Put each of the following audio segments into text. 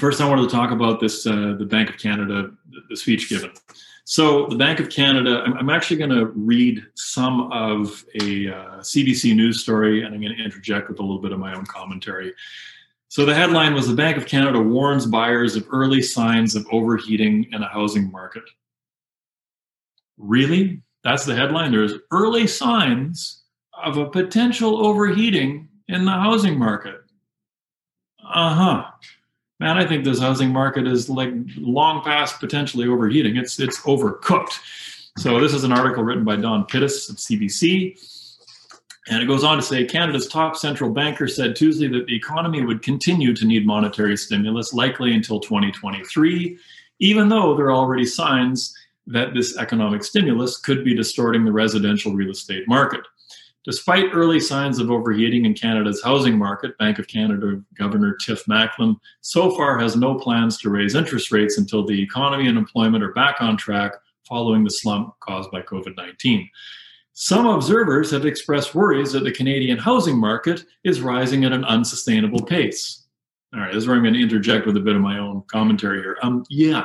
first, I wanted to talk about this uh, the Bank of Canada, the speech given. So, the Bank of Canada, I'm, I'm actually going to read some of a uh, CBC News story, and I'm going to interject with a little bit of my own commentary. So, the headline was The Bank of Canada warns buyers of early signs of overheating in a housing market. Really? That's the headline. There's early signs of a potential overheating in the housing market. Uh huh man, I think this housing market is like long past potentially overheating. It's it's overcooked. So this is an article written by Don Pittis of CBC. And it goes on to say Canada's top central banker said Tuesday that the economy would continue to need monetary stimulus, likely until 2023, even though there are already signs that this economic stimulus could be distorting the residential real estate market. Despite early signs of overheating in Canada's housing market, Bank of Canada Governor Tiff Macklem so far has no plans to raise interest rates until the economy and employment are back on track following the slump caused by COVID 19. Some observers have expressed worries that the Canadian housing market is rising at an unsustainable pace. All right, this is where I'm going to interject with a bit of my own commentary here. Um, yeah.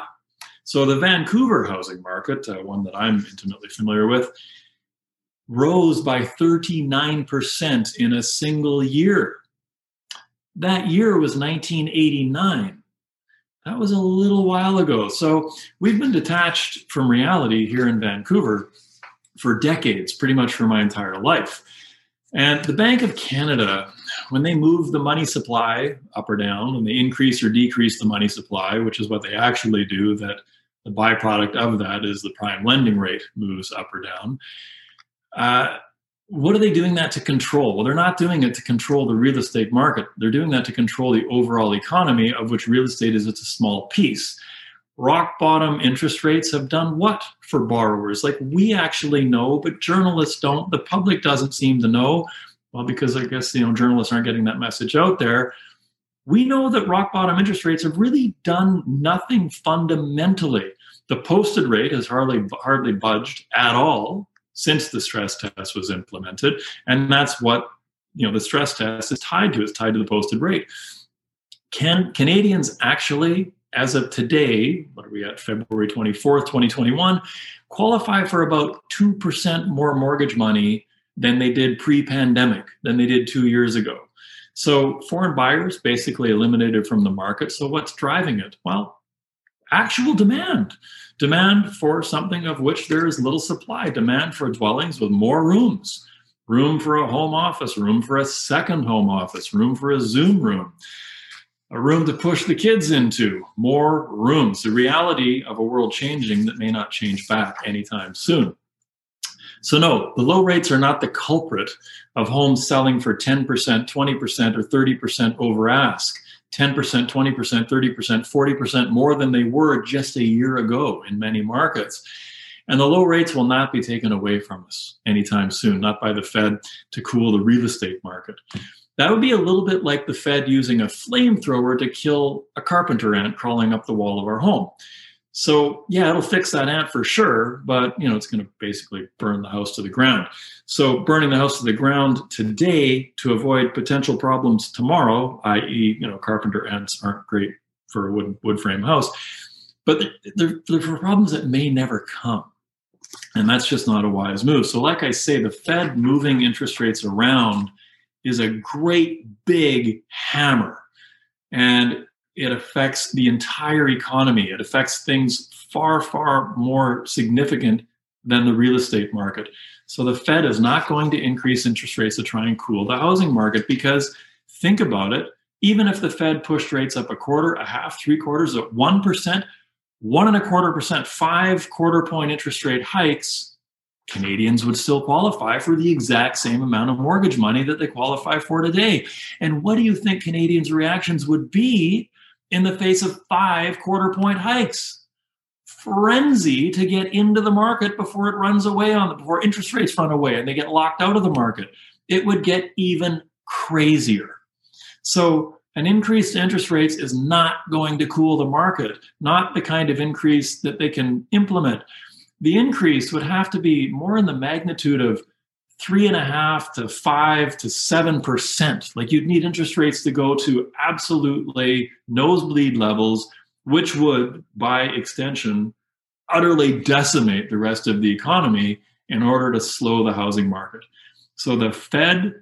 So the Vancouver housing market, uh, one that I'm intimately familiar with, rose by 39% in a single year. That year was 1989. That was a little while ago. So we've been detached from reality here in Vancouver for decades, pretty much for my entire life. And the Bank of Canada, when they move the money supply up or down, when they increase or decrease the money supply, which is what they actually do, that the byproduct of that is the prime lending rate moves up or down. Uh, what are they doing that to control? Well, they're not doing it to control the real estate market. They're doing that to control the overall economy, of which real estate is it's a small piece. Rock bottom interest rates have done what for borrowers? Like we actually know, but journalists don't. The public doesn't seem to know. Well, because I guess you know journalists aren't getting that message out there. We know that rock bottom interest rates have really done nothing fundamentally. The posted rate has hardly hardly budged at all since the stress test was implemented. And that's what you know the stress test is tied to. It's tied to the posted rate. Can Canadians actually, as of today, what are we at, February 24th, 2021, qualify for about 2% more mortgage money than they did pre-pandemic, than they did two years ago. So foreign buyers basically eliminated from the market. So what's driving it? Well, actual demand. Demand for something of which there is little supply. Demand for dwellings with more rooms. Room for a home office, room for a second home office, room for a Zoom room, a room to push the kids into, more rooms. The reality of a world changing that may not change back anytime soon. So, no, the low rates are not the culprit of homes selling for 10%, 20%, or 30% over ask. 10%, 20%, 30%, 40% more than they were just a year ago in many markets. And the low rates will not be taken away from us anytime soon, not by the Fed to cool the real estate market. That would be a little bit like the Fed using a flamethrower to kill a carpenter ant crawling up the wall of our home. So yeah, it'll fix that ant for sure, but you know it's going to basically burn the house to the ground. So burning the house to the ground today to avoid potential problems tomorrow, i.e., you know, carpenter ants aren't great for a wood wood frame house, but they're, they're for problems that may never come, and that's just not a wise move. So, like I say, the Fed moving interest rates around is a great big hammer, and it affects the entire economy. It affects things far, far more significant than the real estate market. So the Fed is not going to increase interest rates to try and cool the housing market because think about it. Even if the Fed pushed rates up a quarter, a half, three quarters, at one percent, one and a quarter percent, five quarter point interest rate hikes, Canadians would still qualify for the exact same amount of mortgage money that they qualify for today. And what do you think Canadians' reactions would be in the face of five quarter point hikes. Frenzy to get into the market before it runs away on the before interest rates run away and they get locked out of the market. It would get even crazier. So an increase to interest rates is not going to cool the market, not the kind of increase that they can implement. The increase would have to be more in the magnitude of three and a half to five to seven percent. Like you'd need interest rates to go to absolutely nosebleed levels, which would, by extension, utterly decimate the rest of the economy in order to slow the housing market. So the Fed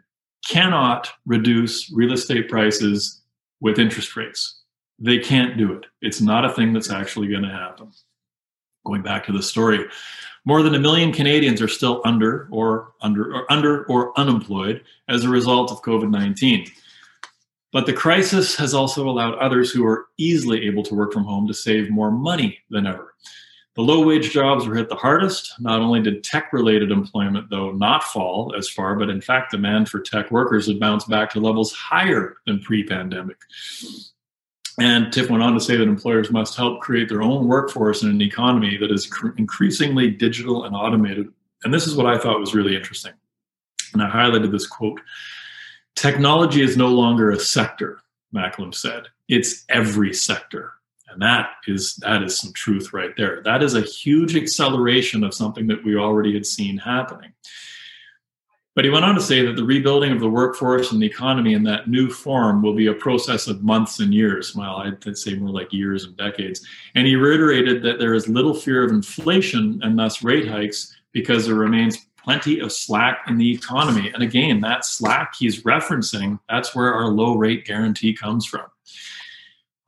cannot reduce real estate prices with interest rates. They can't do it. It's not a thing that's actually going to happen. Going back to the story, more than a million Canadians are still under or under or under or unemployed as a result of COVID-19. But the crisis has also allowed others who are easily able to work from home to save more money than ever. The low wage jobs were hit the hardest. Not only did tech related employment, though, not fall as far, but in fact, demand for tech workers had bounced back to levels higher than pre pandemic. And Tiff went on to say that employers must help create their own workforce in an economy that is cr- increasingly digital and automated. And this is what I thought was really interesting. And I highlighted this quote Technology is no longer a sector, Macklem said, it's every sector and that is that is some truth right there that is a huge acceleration of something that we already had seen happening but he went on to say that the rebuilding of the workforce and the economy in that new form will be a process of months and years. Well i'd say more like years and decades. And he reiterated that there is little fear of inflation and thus rate hikes because there remains plenty of slack in the economy. And again that slack he's referencing that's where our low rate guarantee comes from.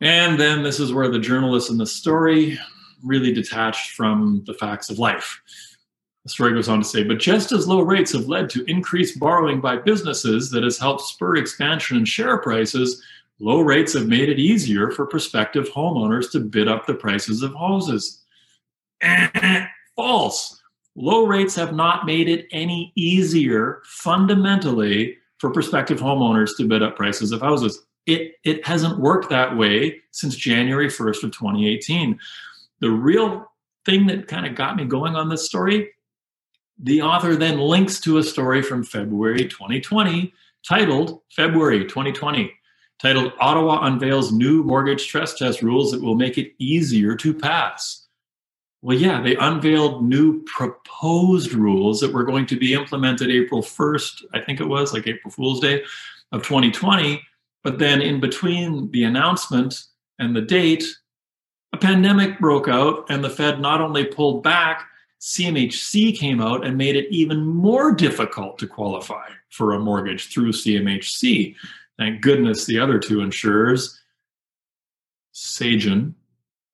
And then this is where the journalist in the story really detached from the facts of life. The story goes on to say, but just as low rates have led to increased borrowing by businesses that has helped spur expansion in share prices, low rates have made it easier for prospective homeowners to bid up the prices of houses. False. Low rates have not made it any easier fundamentally for prospective homeowners to bid up prices of houses it it hasn't worked that way since January 1st of 2018. The real thing that kind of got me going on this story, the author then links to a story from February 2020 titled February 2020 titled Ottawa unveils new mortgage stress test rules that will make it easier to pass. Well, yeah, they unveiled new proposed rules that were going to be implemented April 1st, I think it was like April Fool's Day of 2020 but then in between the announcement and the date, a pandemic broke out, and the Fed not only pulled back, CMHC came out and made it even more difficult to qualify for a mortgage through CMHC. Thank goodness the other two insurers, Sagen,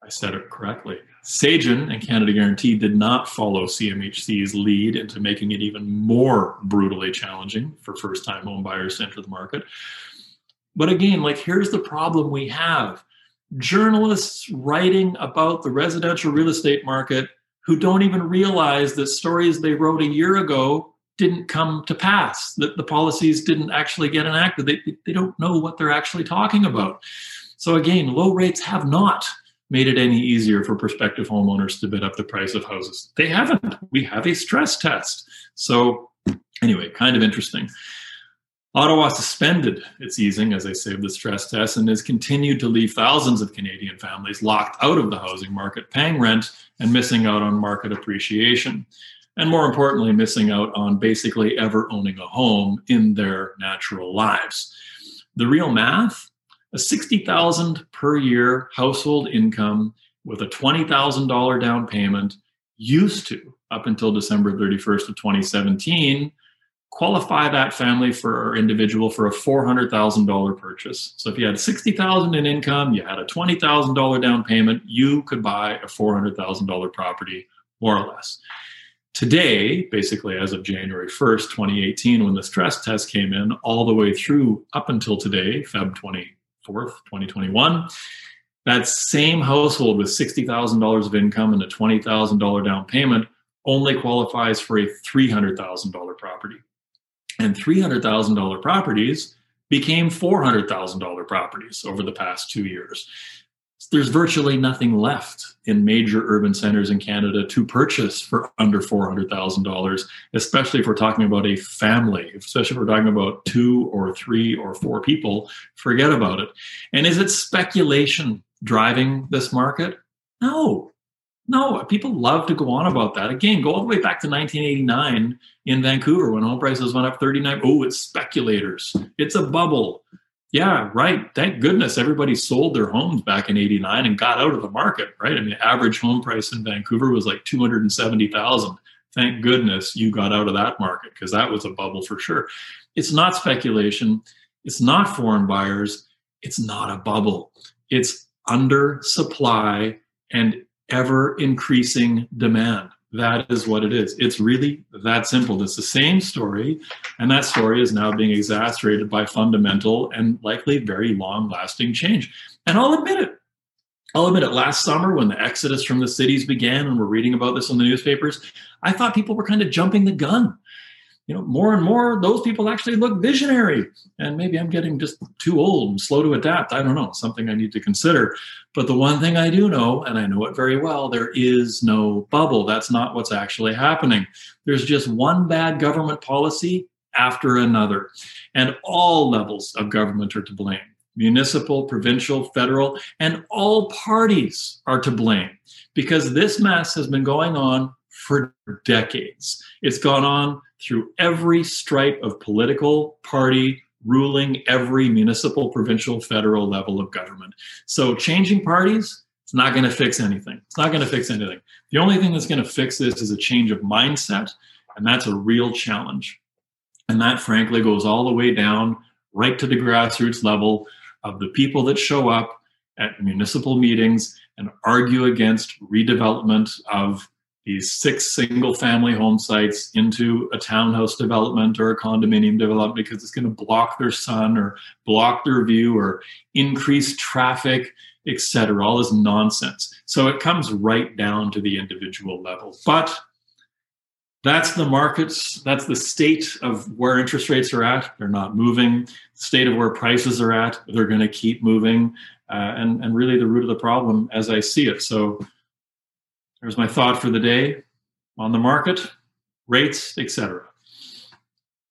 I said it correctly, Sagen and Canada Guarantee did not follow CMHC's lead into making it even more brutally challenging for first time home buyers to enter the market. But again, like here's the problem we have journalists writing about the residential real estate market who don't even realize that stories they wrote a year ago didn't come to pass, that the policies didn't actually get enacted. They, they don't know what they're actually talking about. So, again, low rates have not made it any easier for prospective homeowners to bid up the price of houses. They haven't. We have a stress test. So, anyway, kind of interesting. Ottawa suspended its easing, as they of the stress test and has continued to leave thousands of Canadian families locked out of the housing market, paying rent and missing out on market appreciation. And more importantly, missing out on basically ever owning a home in their natural lives. The real math a 60,000 per year household income with a $20,000 down payment used to up until December 31st of 2017 qualify that family for or individual for a $400,000 purchase. So if you had 60,000 in income, you had a $20,000 down payment, you could buy a $400,000 property more or less. Today, basically as of January 1st, 2018, when the stress test came in, all the way through up until today, Feb 24th, 2021, that same household with $60,000 of income and a $20,000 down payment only qualifies for a $300,000 property and $300,000 properties became $400,000 properties over the past two years. There's virtually nothing left in major urban centers in Canada to purchase for under $400,000, especially if we're talking about a family, especially if we're talking about two or three or four people. Forget about it. And is it speculation driving this market? No, No, people love to go on about that. Again, go all the way back to 1989 in Vancouver when home prices went up 39. Oh, it's speculators. It's a bubble. Yeah, right. Thank goodness everybody sold their homes back in 89 and got out of the market, right? I mean, average home price in Vancouver was like 270,000. Thank goodness you got out of that market because that was a bubble for sure. It's not speculation. It's not foreign buyers. It's not a bubble. It's under supply and ever increasing demand. That is what it is. It's really that simple. It's the same story, and that story is now being exacerbated by fundamental and likely very long lasting change. And I'll admit it. I'll admit it. Last summer, when the exodus from the cities began, and we're reading about this in the newspapers, I thought people were kind of jumping the gun you know, more and more those people actually look visionary. And maybe I'm getting just too old and slow to adapt. I don't know, something I need to consider. But the one thing I do know, and I know it very well, there is no bubble. That's not what's actually happening. There's just one bad government policy after another. And all levels of government are to blame municipal, provincial, federal, and all parties are to blame because this mess has been going on for decades. It's gone on through every stripe of political party ruling every municipal, provincial, federal level of government. So changing parties, it's not going to fix anything. It's not going to fix anything. The only thing that's going to fix this is a change of mindset, and that's a real challenge. And that, frankly, goes all the way down right to the grassroots level of the people that show up at municipal meetings and argue against redevelopment of these six single family home sites into a townhouse development or a condominium development because it's going to block their sun or block their view or increase traffic etc all this nonsense. So it comes right down to the individual level. But that's the markets that's the state of where interest rates are at. They're not moving. State of where prices are at they're going to keep moving. Uh, and, and really the root of the problem as i see it. So there's my thought for the day on the market, rates, etc.